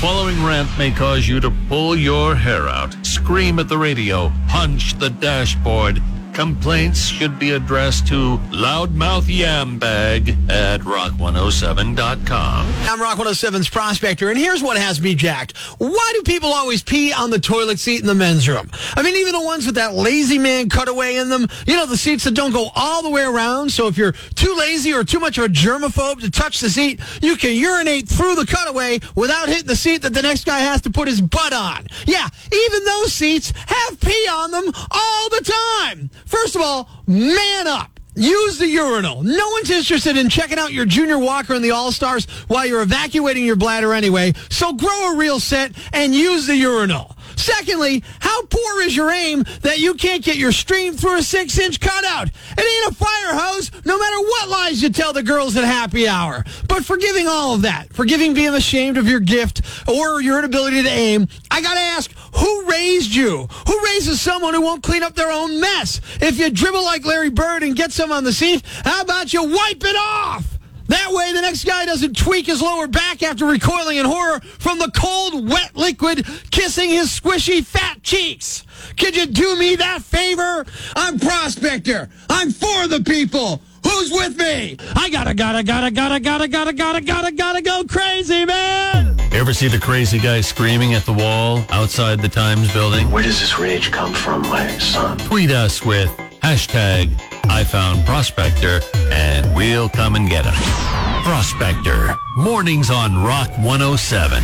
following rant may cause you to pull your hair out, scream at the radio, punch the dashboard. Complaints should be addressed to loudmouth yambag at rock107.com. I'm Rock 107's prospector, and here's what has me jacked. Why do people always pee on the toilet seat in the men's room? I mean, even the ones with that lazy man cutaway in them, you know, the seats that don't go all the way around. So if you're too lazy or too much of a germaphobe to touch the seat, you can urinate through the cutaway without hitting the seat that the next guy has to put his butt on. Yeah, even those seats pee on them all the time. First of all, man up. Use the urinal. No one's interested in checking out your junior walker in the All Stars while you're evacuating your bladder anyway. So grow a real set and use the urinal. Secondly, how poor is your aim that you can't get your stream through a six inch cutout? It ain't a fire hose, no matter what lies you tell the girls at happy hour. But forgiving all of that, forgiving being ashamed of your gift or your inability to aim, I gotta ask, who raised you? Who raises someone who won't clean up their own mess? If you dribble like Larry Bird and get some on the seat, how about you wipe it off? That way, the next guy doesn't tweak his lower back after recoiling in horror from the cold, wet liquid kissing his squishy, fat cheeks. Could you do me that favor? I'm Prospector. I'm for the people. Who's with me? I gotta, gotta, gotta, gotta, gotta, gotta, gotta, gotta, gotta go crazy, man. Ever see the crazy guy screaming at the wall outside the Times building? Where does this rage come from, my son? Tweet us with hashtag I found Prospector and we'll come and get him. Prospector, mornings on Rock 107.